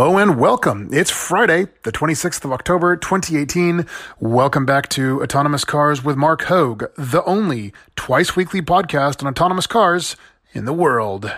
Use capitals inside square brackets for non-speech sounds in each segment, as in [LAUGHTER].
Hello and welcome. It's Friday, the 26th of October, 2018. Welcome back to Autonomous Cars with Marc Hoag, the only twice weekly podcast on autonomous cars in the world.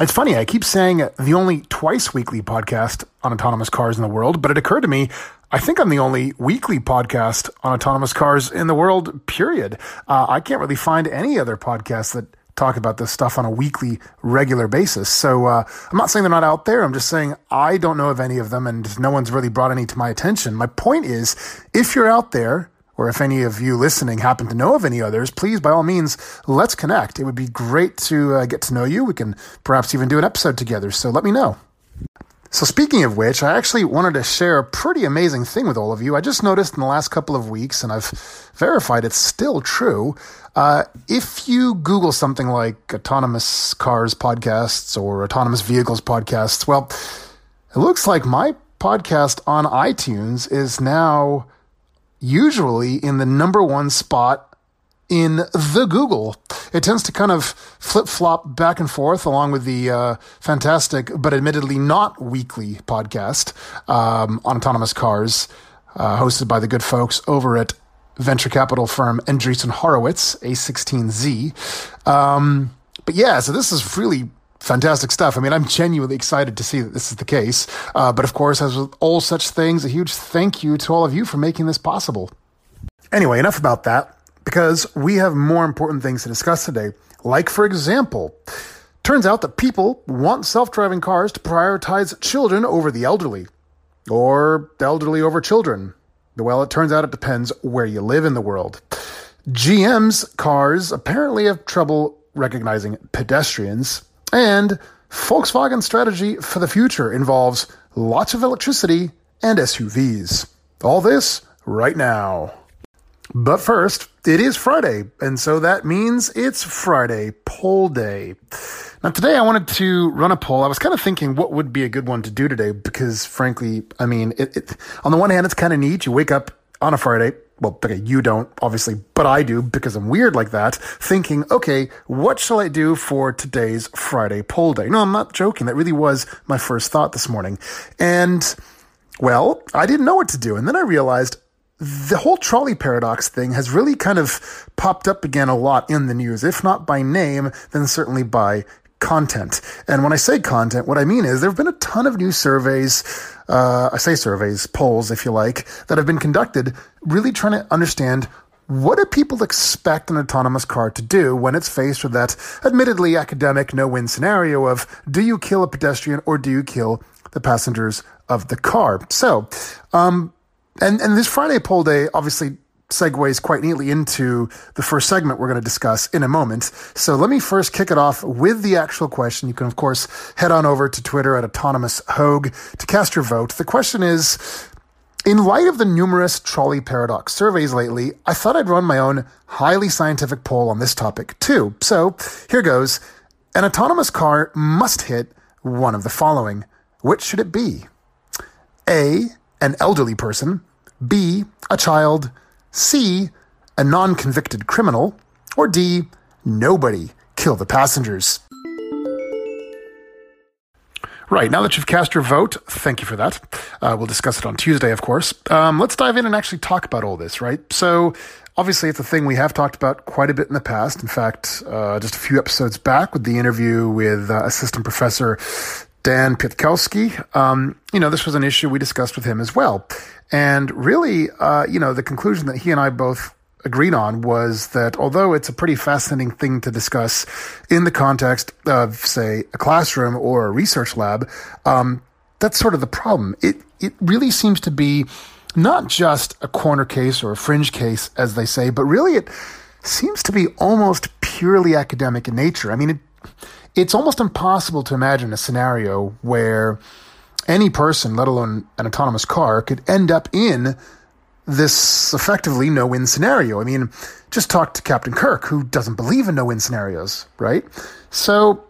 It's funny, I keep saying the only twice weekly podcast on autonomous cars in the world, but it occurred to me I think I'm the only weekly podcast on autonomous cars in the world, period. Uh, I can't really find any other podcast that talk about this stuff on a weekly, regular basis. So uh, I'm not saying they're not out there. I'm just saying I don't know of any of them, and no one's really brought any to my attention. My point is, if you're out there, or if any of you listening happen to know of any others, please, by all means, let's connect. It would be great to uh, get to know you. We can perhaps even do an episode together. So let me know. So, speaking of which, I actually wanted to share a pretty amazing thing with all of you. I just noticed in the last couple of weeks, and I've verified it's still true. Uh, if you Google something like autonomous cars podcasts or autonomous vehicles podcasts, well, it looks like my podcast on iTunes is now usually in the number one spot in the Google. It tends to kind of flip flop back and forth along with the uh, fantastic, but admittedly not weekly podcast um, on autonomous cars, uh, hosted by the good folks over at venture capital firm Andreessen Horowitz, A16Z. Um, but yeah, so this is really fantastic stuff. I mean, I'm genuinely excited to see that this is the case. Uh, but of course, as with all such things, a huge thank you to all of you for making this possible. Anyway, enough about that because we have more important things to discuss today. Like, for example, turns out that people want self driving cars to prioritize children over the elderly, or the elderly over children. Well, it turns out it depends where you live in the world. GM's cars apparently have trouble recognizing pedestrians, and Volkswagen's strategy for the future involves lots of electricity and SUVs. All this right now. But first, it is Friday, and so that means it's Friday poll day. Now, today I wanted to run a poll. I was kind of thinking what would be a good one to do today because, frankly, I mean, it, it, on the one hand, it's kind of neat. You wake up on a Friday. Well, okay, you don't, obviously, but I do because I'm weird like that, thinking, okay, what shall I do for today's Friday poll day? No, I'm not joking. That really was my first thought this morning. And, well, I didn't know what to do. And then I realized the whole trolley paradox thing has really kind of popped up again a lot in the news, if not by name, then certainly by content. And when I say content, what I mean is there have been a ton of new surveys, uh, I say surveys, polls, if you like, that have been conducted, really trying to understand what do people expect an autonomous car to do when it's faced with that admittedly academic no win scenario of do you kill a pedestrian or do you kill the passengers of the car? So, um, and and this Friday poll day obviously segues quite neatly into the first segment we're going to discuss in a moment. So let me first kick it off with the actual question. You can of course head on over to Twitter at autonomous hoag to cast your vote. The question is in light of the numerous trolley paradox surveys lately, I thought I'd run my own highly scientific poll on this topic too. So here goes. An autonomous car must hit one of the following. Which should it be? A, an elderly person, B, a child, C, a non convicted criminal, or D, nobody kill the passengers. Right, now that you've cast your vote, thank you for that. Uh, we'll discuss it on Tuesday, of course. Um, let's dive in and actually talk about all this, right? So, obviously, it's a thing we have talked about quite a bit in the past. In fact, uh, just a few episodes back with the interview with uh, Assistant Professor Dan Pietkowski, um, you know, this was an issue we discussed with him as well. And really, uh, you know, the conclusion that he and I both agreed on was that although it's a pretty fascinating thing to discuss in the context of, say, a classroom or a research lab, um, that's sort of the problem. It, it really seems to be not just a corner case or a fringe case, as they say, but really it seems to be almost purely academic in nature. I mean, it, it's almost impossible to imagine a scenario where any person, let alone an autonomous car, could end up in this effectively no win scenario. I mean, just talk to Captain Kirk, who doesn't believe in no win scenarios, right? So,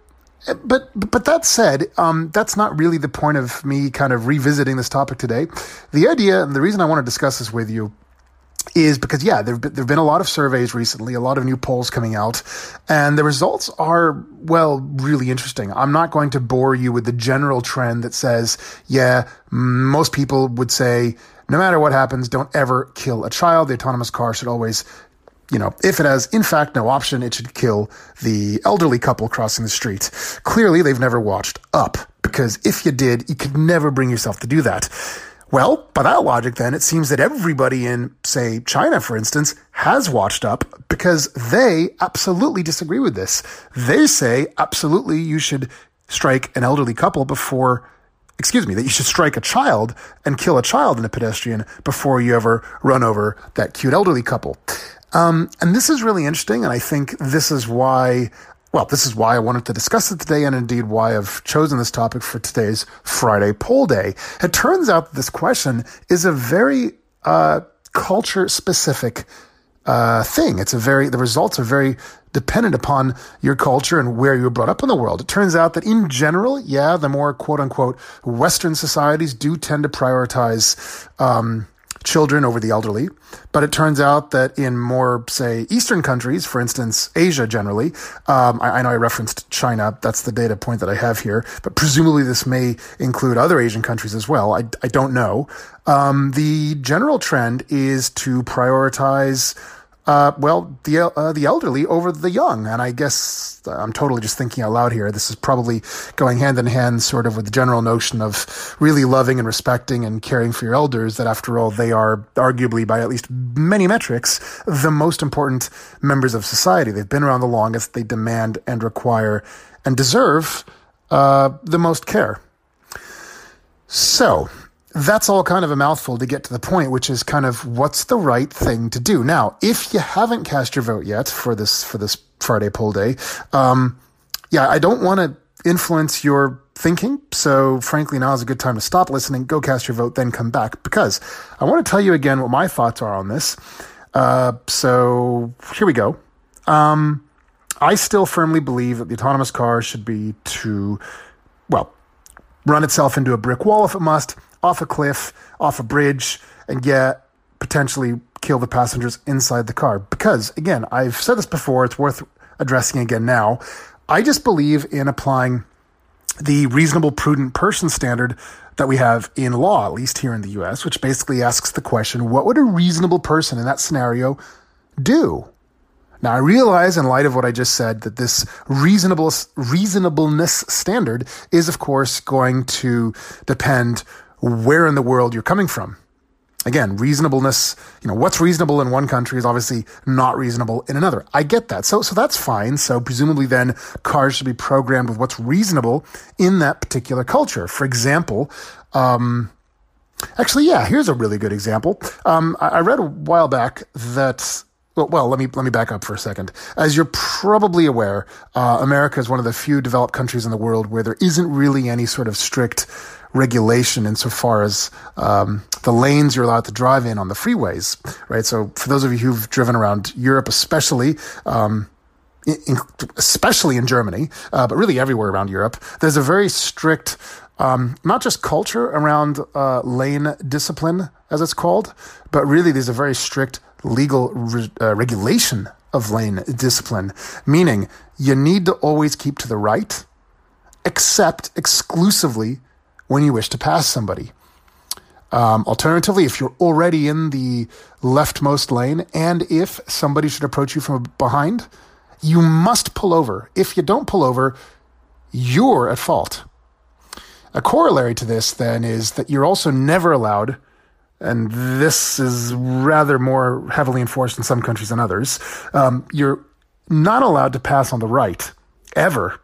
but but that said, um, that's not really the point of me kind of revisiting this topic today. The idea and the reason I want to discuss this with you is because yeah, there've been, there've been a lot of surveys recently, a lot of new polls coming out, and the results are well really interesting. I'm not going to bore you with the general trend that says yeah, most people would say no matter what happens, don't ever kill a child. The autonomous car should always you know, if it has in fact no option, it should kill the elderly couple crossing the street. Clearly, they've never watched Up, because if you did, you could never bring yourself to do that. Well, by that logic, then, it seems that everybody in, say, China, for instance, has watched up because they absolutely disagree with this. They say, absolutely, you should strike an elderly couple before, excuse me, that you should strike a child and kill a child in a pedestrian before you ever run over that cute elderly couple. Um, and this is really interesting. And I think this is why well, this is why I wanted to discuss it today, and indeed why I've chosen this topic for today's Friday poll day. It turns out that this question is a very uh, culture specific uh, thing. It's a very, the results are very dependent upon your culture and where you were brought up in the world. It turns out that in general, yeah, the more quote unquote Western societies do tend to prioritize um, children over the elderly. But it turns out that in more, say, Eastern countries, for instance, Asia generally, um, I, I, know I referenced China. That's the data point that I have here. But presumably this may include other Asian countries as well. I, I don't know. Um, the general trend is to prioritize uh, well, the uh, the elderly over the young, and I guess uh, I'm totally just thinking out loud here. This is probably going hand in hand, sort of, with the general notion of really loving and respecting and caring for your elders. That, after all, they are arguably, by at least many metrics, the most important members of society. They've been around the longest. They demand and require and deserve uh, the most care. So, that's all kind of a mouthful to get to the point, which is kind of what's the right thing to do. Now, if you haven't cast your vote yet for this for this Friday poll day, um, yeah, I don't want to influence your thinking. So, frankly, now is a good time to stop listening, go cast your vote, then come back because I want to tell you again what my thoughts are on this. Uh, so, here we go. Um, I still firmly believe that the autonomous car should be to, well, run itself into a brick wall if it must off a cliff, off a bridge, and yet potentially kill the passengers inside the car. Because, again, I've said this before, it's worth addressing again now. I just believe in applying the reasonable, prudent person standard that we have in law, at least here in the US, which basically asks the question what would a reasonable person in that scenario do? Now, I realize in light of what I just said that this reasonable, reasonableness standard is, of course, going to depend where in the world you're coming from. Again, reasonableness, you know, what's reasonable in one country is obviously not reasonable in another. I get that. So, so that's fine. So presumably then cars should be programmed with what's reasonable in that particular culture. For example, um, actually, yeah, here's a really good example. Um, I, I read a while back that well, well, let me let me back up for a second. As you're probably aware, uh, America is one of the few developed countries in the world where there isn't really any sort of strict regulation insofar as um, the lanes you're allowed to drive in on the freeways, right? So for those of you who've driven around Europe, especially, um, in, especially in Germany, uh, but really everywhere around Europe, there's a very strict, um, not just culture around uh, lane discipline, as it's called, but really there's a very strict legal re- uh, regulation of lane discipline, meaning you need to always keep to the right, except exclusively when you wish to pass somebody. Um, alternatively, if you're already in the leftmost lane and if somebody should approach you from behind, you must pull over. If you don't pull over, you're at fault. A corollary to this, then, is that you're also never allowed, and this is rather more heavily enforced in some countries than others, um, you're not allowed to pass on the right, ever.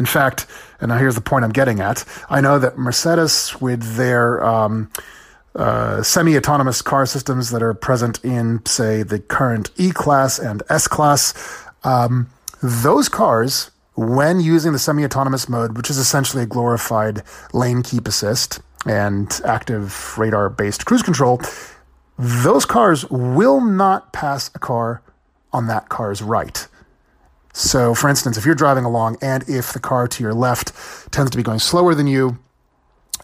In fact, and now here's the point I'm getting at. I know that Mercedes, with their um, uh, semi autonomous car systems that are present in, say, the current E Class and S Class, um, those cars, when using the semi autonomous mode, which is essentially a glorified lane keep assist and active radar based cruise control, those cars will not pass a car on that car's right. So, for instance, if you're driving along and if the car to your left tends to be going slower than you,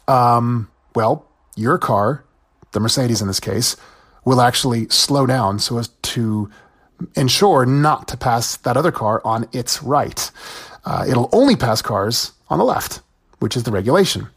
um, well, your car, the Mercedes in this case, will actually slow down so as to ensure not to pass that other car on its right. Uh, it'll only pass cars on the left, which is the regulation.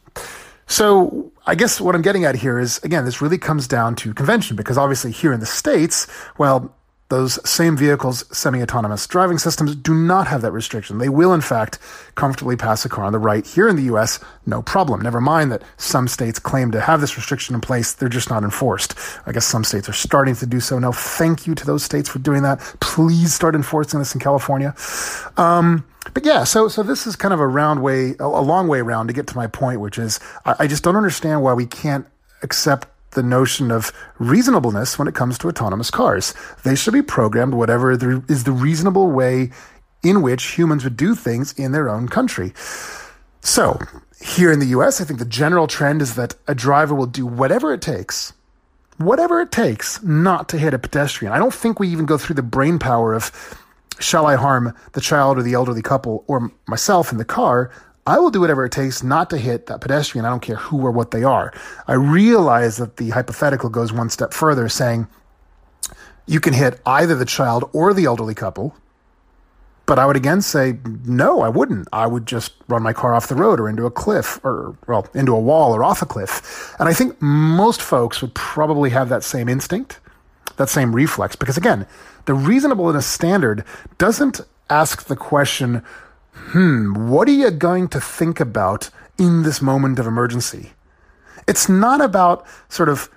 So I guess what I'm getting at here is, again, this really comes down to convention because obviously here in the States, well, those same vehicles, semi-autonomous driving systems, do not have that restriction. They will, in fact, comfortably pass a car on the right. Here in the U.S., no problem. Never mind that some states claim to have this restriction in place. They're just not enforced. I guess some states are starting to do so now. Thank you to those states for doing that. Please start enforcing this in California. Um, but yeah, so so this is kind of a round way, a, a long way around to get to my point, which is I, I just don't understand why we can't accept the notion of reasonableness when it comes to autonomous cars. They should be programmed whatever is the reasonable way in which humans would do things in their own country. So, here in the US, I think the general trend is that a driver will do whatever it takes, whatever it takes, not to hit a pedestrian. I don't think we even go through the brain power of shall I harm the child or the elderly couple or myself in the car? I will do whatever it takes not to hit that pedestrian. I don't care who or what they are. I realize that the hypothetical goes one step further, saying you can hit either the child or the elderly couple. But I would again say, no, I wouldn't. I would just run my car off the road or into a cliff or, well, into a wall or off a cliff. And I think most folks would probably have that same instinct, that same reflex, because again, the reasonableness standard doesn't ask the question, hmm, what are you going to think about in this moment of emergency? It's not about sort of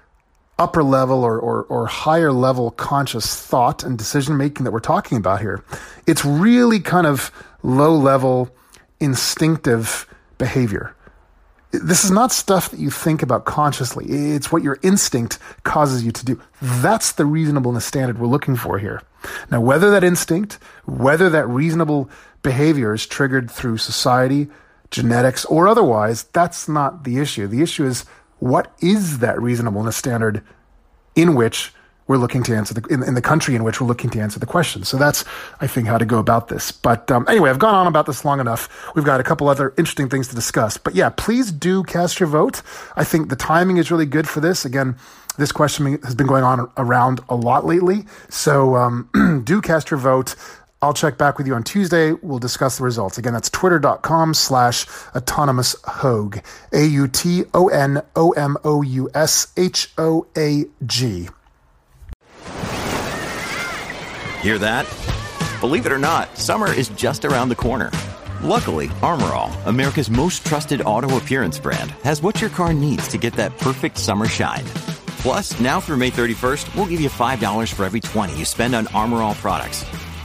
upper level or, or, or higher level conscious thought and decision making that we're talking about here. It's really kind of low level instinctive behavior. This is not stuff that you think about consciously. It's what your instinct causes you to do. That's the reasonableness standard we're looking for here. Now, whether that instinct, whether that reasonable behavior is triggered through society, genetics, or otherwise, that's not the issue. The issue is what is that reasonableness standard in which we're looking to answer the in, in, the country in which we're looking to answer the question. So that's I think how to go about this. But um, anyway, I've gone on about this long enough. We've got a couple other interesting things to discuss. But yeah, please do cast your vote. I think the timing is really good for this. Again, this question has been going on around a lot lately. So um, [CLEARS THROAT] do cast your vote. I'll check back with you on Tuesday. We'll discuss the results. Again, that's twitter.com slash autonomous hoag. A U T O N O M O U S H O A G. Hear that? Believe it or not, summer is just around the corner. Luckily, Armor All, America's most trusted auto appearance brand, has what your car needs to get that perfect summer shine. Plus, now through May 31st, we'll give you $5 for every 20 you spend on Armor All products.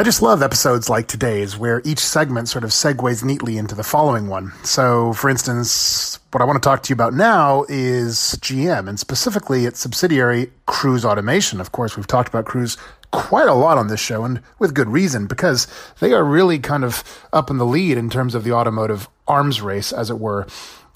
I just love episodes like today's where each segment sort of segues neatly into the following one. So, for instance, what I want to talk to you about now is GM and specifically its subsidiary Cruise Automation. Of course, we've talked about Cruise quite a lot on this show and with good reason because they are really kind of up in the lead in terms of the automotive arms race, as it were.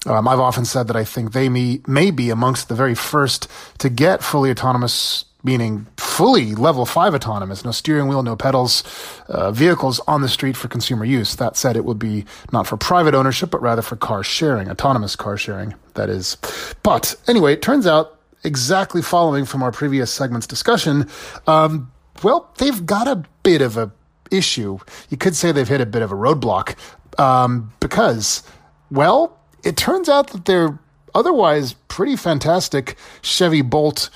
Um, I've often said that I think they may, may be amongst the very first to get fully autonomous meaning fully level five autonomous, no steering wheel, no pedals, uh, vehicles on the street for consumer use. That said, it would be not for private ownership, but rather for car sharing, autonomous car sharing, that is. But anyway, it turns out, exactly following from our previous segment's discussion, um, well, they've got a bit of a issue. You could say they've hit a bit of a roadblock um, because, well, it turns out that they're otherwise pretty fantastic Chevy Bolt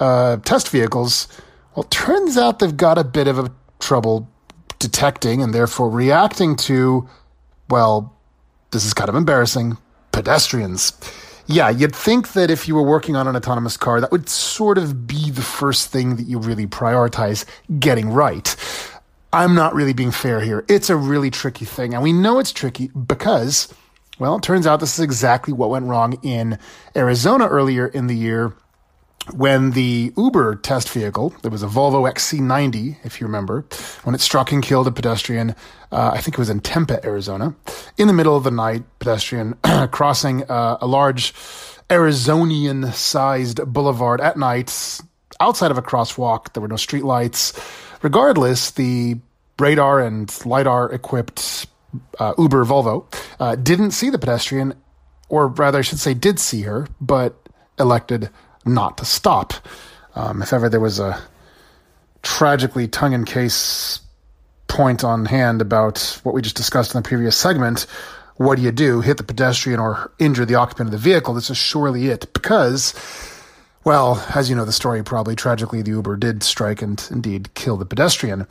uh, test vehicles, well, turns out they've got a bit of a trouble detecting and therefore reacting to, well, this is kind of embarrassing, pedestrians. yeah, you'd think that if you were working on an autonomous car, that would sort of be the first thing that you really prioritize getting right. I'm not really being fair here. It's a really tricky thing. And we know it's tricky because, well, it turns out this is exactly what went wrong in Arizona earlier in the year when the Uber test vehicle, there was a Volvo XC90, if you remember, when it struck and killed a pedestrian, uh, I think it was in Tempe, Arizona, in the middle of the night, pedestrian [CLEARS THROAT] crossing uh, a large Arizonian sized boulevard at night outside of a crosswalk. There were no streetlights. Regardless, the radar and LiDAR equipped uh, Uber Volvo uh, didn't see the pedestrian, or rather, I should say, did see her, but elected not to stop. Um, if ever there was a tragically tongue in case point on hand about what we just discussed in the previous segment, what do you do? Hit the pedestrian or injure the occupant of the vehicle? This is surely it because, well, as you know the story, probably tragically the Uber did strike and indeed kill the pedestrian.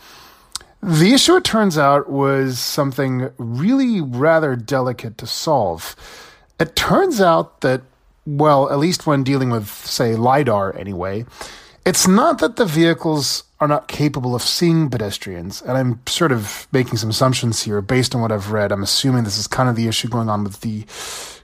The issue, it turns out, was something really rather delicate to solve. It turns out that well, at least when dealing with, say, LiDAR anyway, it's not that the vehicles are not capable of seeing pedestrians. And I'm sort of making some assumptions here based on what I've read. I'm assuming this is kind of the issue going on with the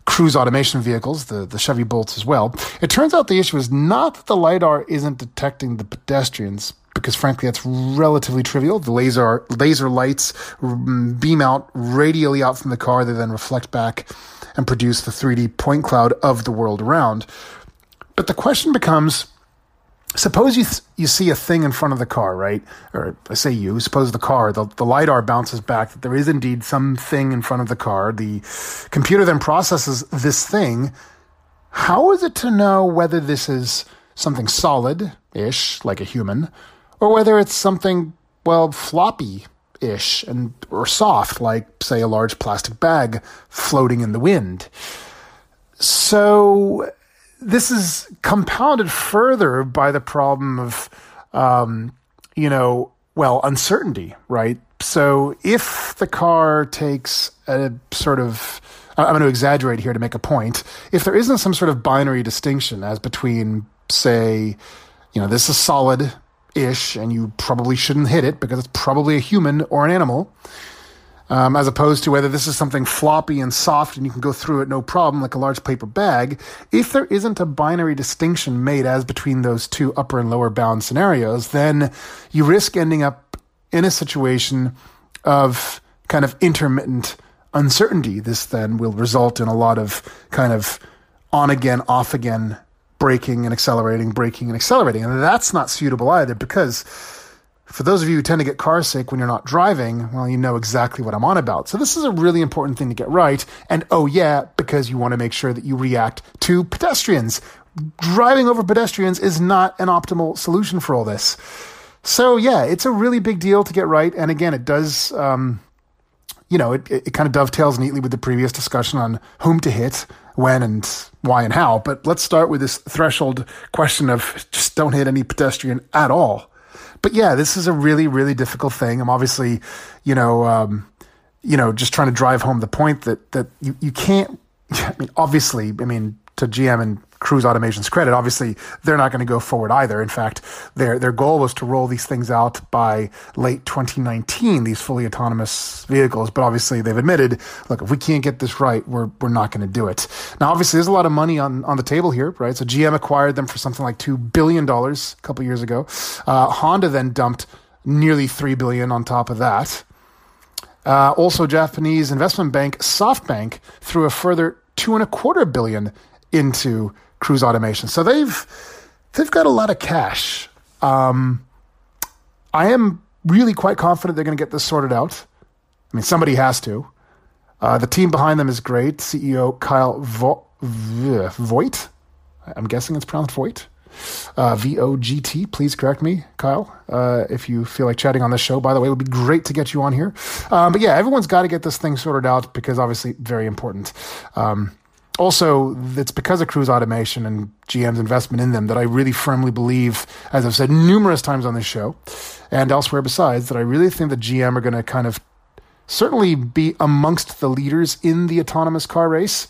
cruise automation vehicles, the, the Chevy Bolts as well. It turns out the issue is not that the LiDAR isn't detecting the pedestrians, because frankly that's relatively trivial. The laser laser lights mm, beam out radially out from the car. They then reflect back and produce the 3D point cloud of the world around. But the question becomes suppose you th- you see a thing in front of the car, right? Or I say you, suppose the car, the, the LiDAR bounces back that there is indeed something in front of the car. The computer then processes this thing. How is it to know whether this is something solid ish, like a human, or whether it's something, well, floppy ish and or soft, like say a large plastic bag floating in the wind. So this is compounded further by the problem of, um, you know, well, uncertainty, right? So if the car takes a sort of I'm going to exaggerate here to make a point. If there isn't some sort of binary distinction as between, say, you know, this is solid ish, and you probably shouldn't hit it because it's probably a human or an animal, um, as opposed to whether this is something floppy and soft and you can go through it no problem, like a large paper bag. If there isn't a binary distinction made as between those two upper and lower bound scenarios, then you risk ending up in a situation of kind of intermittent uncertainty. This then will result in a lot of kind of on again, off again braking and accelerating, braking and accelerating. And that's not suitable either because for those of you who tend to get car sick when you're not driving, well, you know exactly what I'm on about. So this is a really important thing to get right. And oh yeah, because you want to make sure that you react to pedestrians. Driving over pedestrians is not an optimal solution for all this. So yeah, it's a really big deal to get right. And again, it does, um, you know, it, it kind of dovetails neatly with the previous discussion on whom to hit when and why and how. But let's start with this threshold question of just don't hit any pedestrian at all. But yeah, this is a really, really difficult thing. I'm obviously, you know, um, you know, just trying to drive home the point that that you, you can't. [LAUGHS] I mean, obviously, I mean, to GM and Cruise Automation's credit, obviously they're not going to go forward either. In fact, their their goal was to roll these things out by late 2019, these fully autonomous vehicles. But obviously they've admitted, look, if we can't get this right, we're we're not going to do it. Now, obviously, there's a lot of money on on the table here, right? So GM acquired them for something like two billion dollars a couple years ago. Uh, Honda then dumped nearly three billion on top of that. Uh, also, Japanese investment bank SoftBank threw a further two and a quarter billion into cruise automation. So they've they've got a lot of cash. Um, I am really quite confident they're going to get this sorted out. I mean, somebody has to. Uh, the team behind them is great. CEO Kyle Vo- Vogt. I'm guessing it's pronounced Voigt. Uh, V O G T. Please correct me, Kyle, uh, if you feel like chatting on this show. By the way, it would be great to get you on here. Um, but yeah, everyone's got to get this thing sorted out because obviously very important. Um, also, it's because of cruise automation and GM's investment in them that I really firmly believe, as I've said numerous times on this show and elsewhere besides, that I really think that GM are going to kind of certainly be amongst the leaders in the autonomous car race,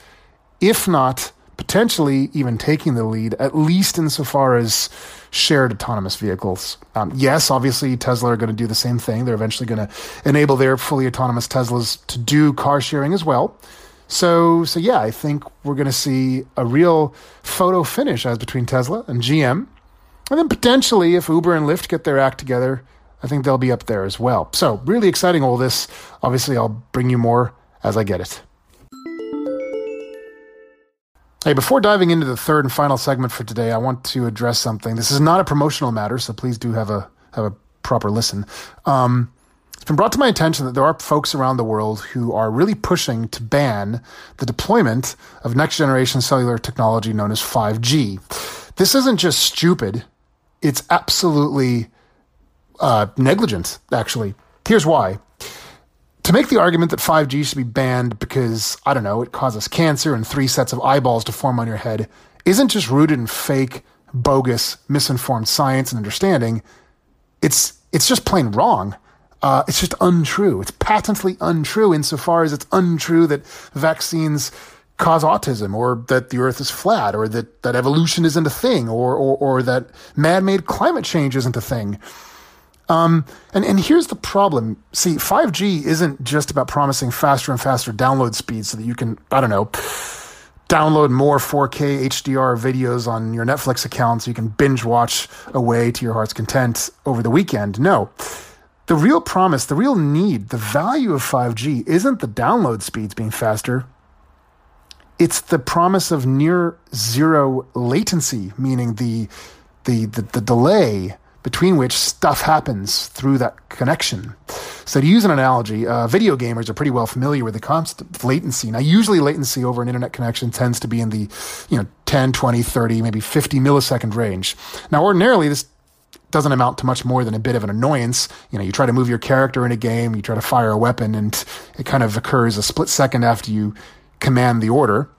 if not potentially even taking the lead, at least insofar as shared autonomous vehicles. Um, yes, obviously, Tesla are going to do the same thing. They're eventually going to enable their fully autonomous Teslas to do car sharing as well. So, so yeah, I think we're going to see a real photo finish as between Tesla and GM. And then potentially, if Uber and Lyft get their act together, I think they'll be up there as well. So, really exciting all this. Obviously, I'll bring you more as I get it. Hey, before diving into the third and final segment for today, I want to address something. This is not a promotional matter, so please do have a have a proper listen. Um, it's been brought to my attention that there are folks around the world who are really pushing to ban the deployment of next generation cellular technology known as 5G. This isn't just stupid; it's absolutely uh, negligent. Actually, here's why to make the argument that 5G should be banned because, I don't know, it causes cancer and three sets of eyeballs to form on your head isn't just rooted in fake, bogus, misinformed science and understanding. It's, it's just plain wrong. Uh, it's just untrue. It's patently untrue insofar as it's untrue that vaccines cause autism or that the earth is flat or that, that evolution isn't a thing or, or, or that man made climate change isn't a thing. Um, and, and here's the problem. See, 5G isn't just about promising faster and faster download speeds so that you can, I don't know, download more 4K HDR videos on your Netflix account so you can binge watch away to your heart's content over the weekend. No. The real promise, the real need, the value of 5G isn't the download speeds being faster. It's the promise of near zero latency, meaning the, the, the, the delay between which stuff happens through that connection. So to use an analogy, uh, video gamers are pretty well familiar with the constant latency. Now, usually latency over an internet connection tends to be in the, you know, 10, 20, 30, maybe 50 millisecond range. Now, ordinarily, this doesn't amount to much more than a bit of an annoyance. You know, you try to move your character in a game, you try to fire a weapon, and it kind of occurs a split second after you command the order,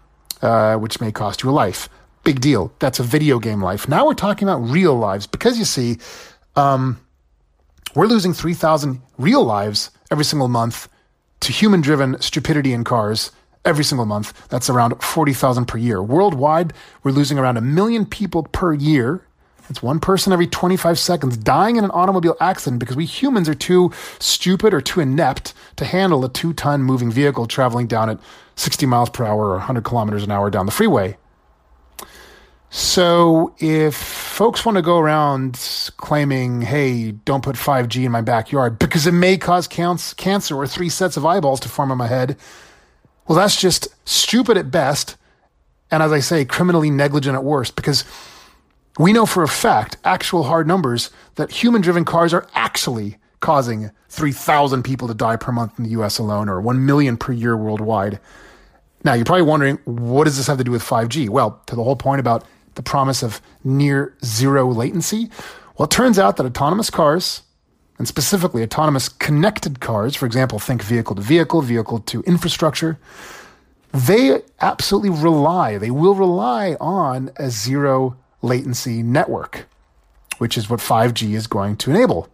uh, which may cost you a life. Big deal. That's a video game life. Now we're talking about real lives because you see, um, we're losing 3,000 real lives every single month to human driven stupidity in cars every single month. That's around 40,000 per year. Worldwide, we're losing around a million people per year. It's one person every 25 seconds dying in an automobile accident because we humans are too stupid or too inept to handle a two ton moving vehicle traveling down at 60 miles per hour or 100 kilometers an hour down the freeway. So if folks want to go around claiming, hey, don't put 5G in my backyard because it may cause cancer or three sets of eyeballs to form on my head, well, that's just stupid at best. And as I say, criminally negligent at worst because we know for a fact, actual hard numbers, that human driven cars are actually causing 3,000 people to die per month in the US alone or 1 million per year worldwide. Now, you're probably wondering, what does this have to do with 5G? Well, to the whole point about the promise of near zero latency? Well, it turns out that autonomous cars, and specifically autonomous connected cars, for example, think vehicle to vehicle, vehicle to infrastructure, they absolutely rely, they will rely on a zero latency network, which is what 5G is going to enable.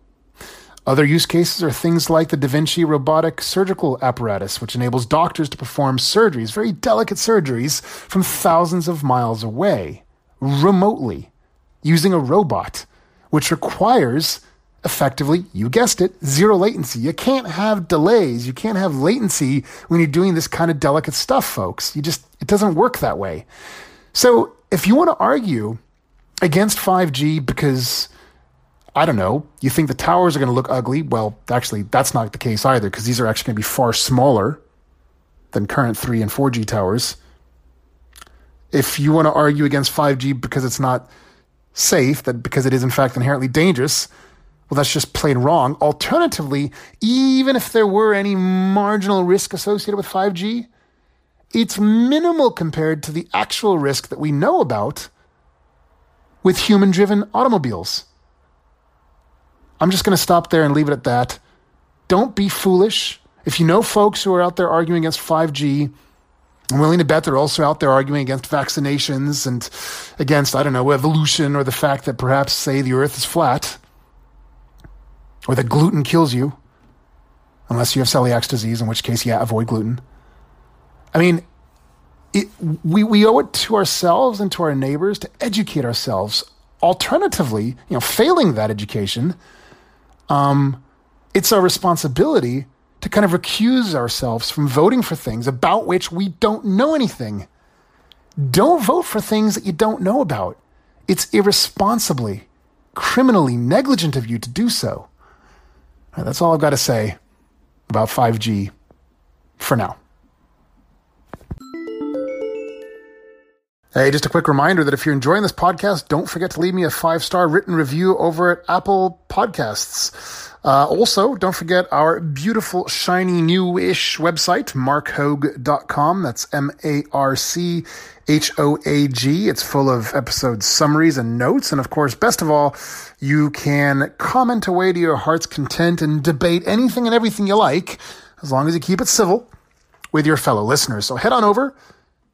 Other use cases are things like the Da Vinci robotic surgical apparatus, which enables doctors to perform surgeries, very delicate surgeries, from thousands of miles away remotely using a robot, which requires effectively, you guessed it, zero latency. You can't have delays. You can't have latency when you're doing this kind of delicate stuff, folks. You just, it doesn't work that way. So if you want to argue against 5G because, I don't know, you think the towers are going to look ugly, well, actually, that's not the case either because these are actually going to be far smaller than current 3 and 4G towers if you want to argue against 5G because it's not safe, that because it is in fact inherently dangerous, well, that's just plain wrong. Alternatively, even if there were any marginal risk associated with 5G, it's minimal compared to the actual risk that we know about with human driven automobiles. I'm just going to stop there and leave it at that. Don't be foolish. If you know folks who are out there arguing against 5G, I'm willing to bet they're also out there arguing against vaccinations and against, I don't know, evolution or the fact that perhaps, say, the earth is flat or that gluten kills you, unless you have celiac disease, in which case, yeah, avoid gluten. I mean, it, we, we owe it to ourselves and to our neighbors to educate ourselves. Alternatively, you know, failing that education, um, it's our responsibility to kind of recuse ourselves from voting for things about which we don't know anything. Don't vote for things that you don't know about. It's irresponsibly, criminally negligent of you to do so. That's all I've got to say about 5G for now. Hey, just a quick reminder that if you're enjoying this podcast, don't forget to leave me a five star written review over at Apple Podcasts. Uh, also, don't forget our beautiful, shiny, new-ish website, marchoag.com. That's M-A-R-C H-O-A-G. It's full of episode summaries and notes. And of course, best of all, you can comment away to your heart's content and debate anything and everything you like, as long as you keep it civil with your fellow listeners. So head on over,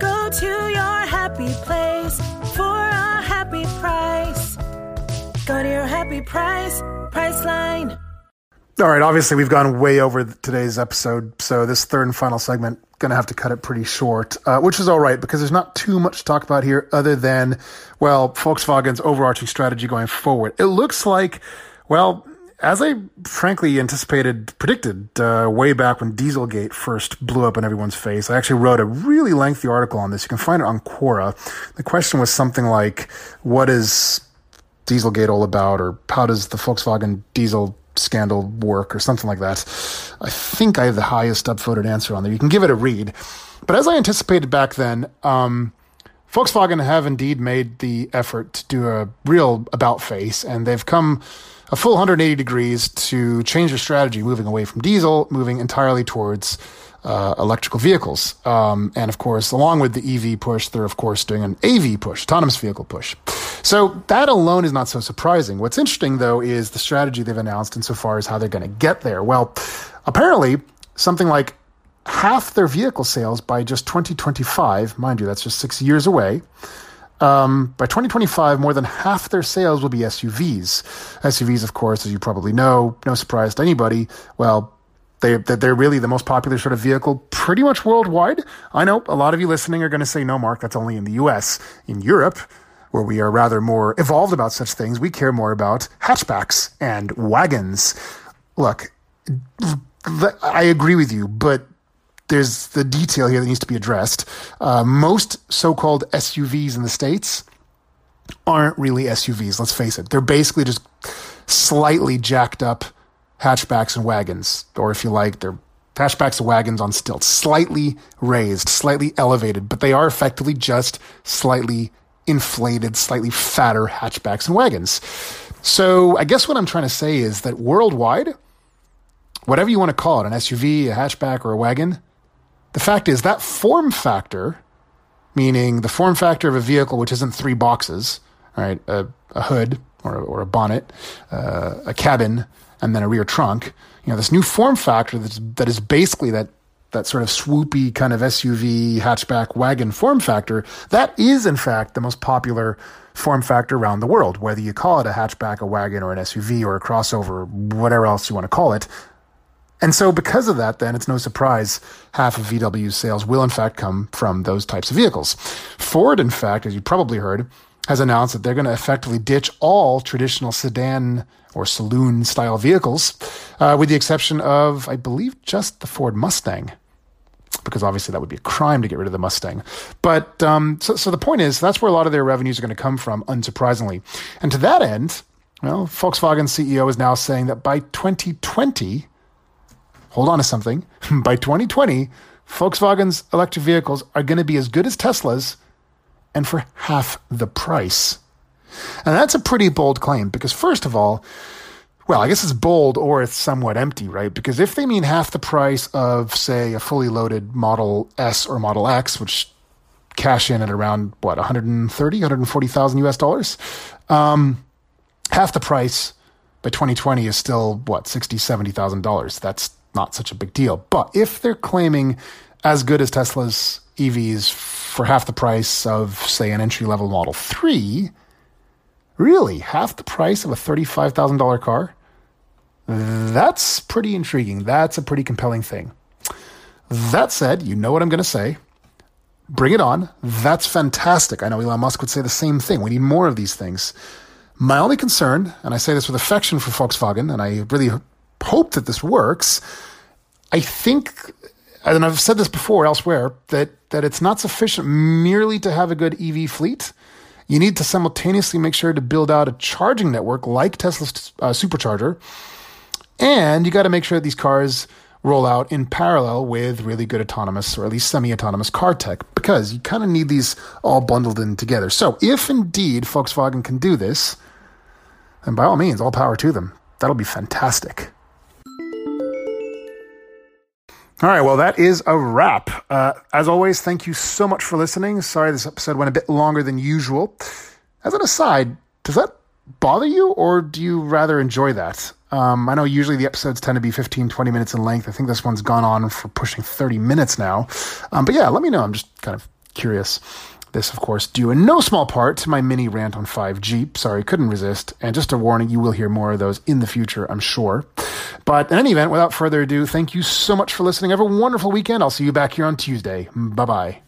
Go to your happy place for a happy price. Go to your happy price, Priceline. All right, obviously we've gone way over today's episode, so this third and final segment going to have to cut it pretty short, uh, which is all right because there's not too much to talk about here other than, well, Volkswagen's overarching strategy going forward. It looks like, well, as I frankly anticipated, predicted uh, way back when Dieselgate first blew up in everyone's face, I actually wrote a really lengthy article on this. You can find it on Quora. The question was something like, "What is Dieselgate all about?" or "How does the Volkswagen diesel scandal work?" or something like that. I think I have the highest upvoted answer on there. You can give it a read. But as I anticipated back then, um, Volkswagen have indeed made the effort to do a real about face, and they've come a full 180 degrees to change their strategy, moving away from diesel, moving entirely towards uh, electrical vehicles. Um, and of course, along with the EV push, they're of course doing an AV push, autonomous vehicle push. So that alone is not so surprising. What's interesting though is the strategy they've announced insofar as how they're going to get there. Well, apparently something like half their vehicle sales by just 2025, mind you, that's just six years away. Um, by 2025, more than half their sales will be SUVs. SUVs, of course, as you probably know, no surprise to anybody. Well, they, they're really the most popular sort of vehicle pretty much worldwide. I know a lot of you listening are going to say, no, Marc, that's only in the US. In Europe, where we are rather more evolved about such things, we care more about hatchbacks and wagons. Look, I agree with you, but there's the detail here that needs to be addressed. Uh, most so-called SUVs in the states aren't really SUVs. Let's face it; they're basically just slightly jacked up hatchbacks and wagons, or if you like, they're hatchbacks and wagons on stilts, slightly raised, slightly elevated, but they are effectively just slightly inflated, slightly fatter hatchbacks and wagons. So I guess what I'm trying to say is that worldwide, whatever you want to call it, an SUV, a hatchback, or a wagon, the fact is that form factor, meaning the form factor of a vehicle which isn't three boxes, right, a, a hood or, or a bonnet, uh, a cabin, and then a rear trunk. You know, this new form factor that's, that is basically that that sort of swoopy kind of SUV hatchback wagon form factor, that is in fact the most popular form factor around the world. Whether you call it a hatchback, a wagon, or an SUV, or a crossover, whatever else you want to call it, and so, because of that, then it's no surprise half of VW's sales will, in fact, come from those types of vehicles. Ford, in fact, as you probably heard, has announced that they're going to effectively ditch all traditional sedan or saloon style vehicles, uh, with the exception of, I believe, just the Ford Mustang. Because obviously that would be a crime to get rid of the Mustang. But um, so, so the point is, that's where a lot of their revenues are going to come from, unsurprisingly. And to that end, well, Volkswagen CEO is now saying that by 2020, hold on to something. [LAUGHS] By 2020, Volkswagen's electric vehicles are going to be as good as Tesla's and for half the price. And that's a pretty bold claim because, first of all, well, I guess it's bold or it's somewhat empty, right? Because if they mean half the price of, say, a fully loaded Model S or Model X, which cash in at around what 130, 140,000 US dollars. Um, half the price by 2020 is still what 60, 70,000 dollars. That's not such a big deal. But if they're claiming as good as Tesla's EVs for half the price of say an entry level Model 3, really half the price of a $35,000 car? That's pretty intriguing. That's a pretty compelling thing. That said, you know what I'm going to say. Bring it on. That's fantastic. I know Elon Musk would say the same thing. We need more of these things. My only concern, and I say this with affection for Volkswagen, and I really hope that this works, I think, and I've said this before elsewhere, that, that it's not sufficient merely to have a good EV fleet. You need to simultaneously make sure to build out a charging network like Tesla's uh, supercharger. And you got to make sure that these cars roll out in parallel with really good autonomous or at least semi autonomous car tech because you kind of need these all bundled in together. So, if indeed Volkswagen can do this, then by all means, all power to them. That'll be fantastic. All right, well, that is a wrap. Uh, as always, thank you so much for listening. Sorry this episode went a bit longer than usual. As an aside, does that bother you or do you rather enjoy that? Um, I know usually the episodes tend to be 15, 20 minutes in length. I think this one's gone on for pushing 30 minutes now. Um, but yeah, let me know. I'm just kind of curious. This, of course, due in no small part to my mini rant on 5G. Sorry, couldn't resist. And just a warning, you will hear more of those in the future, I'm sure. But in any event, without further ado, thank you so much for listening. Have a wonderful weekend. I'll see you back here on Tuesday. Bye bye.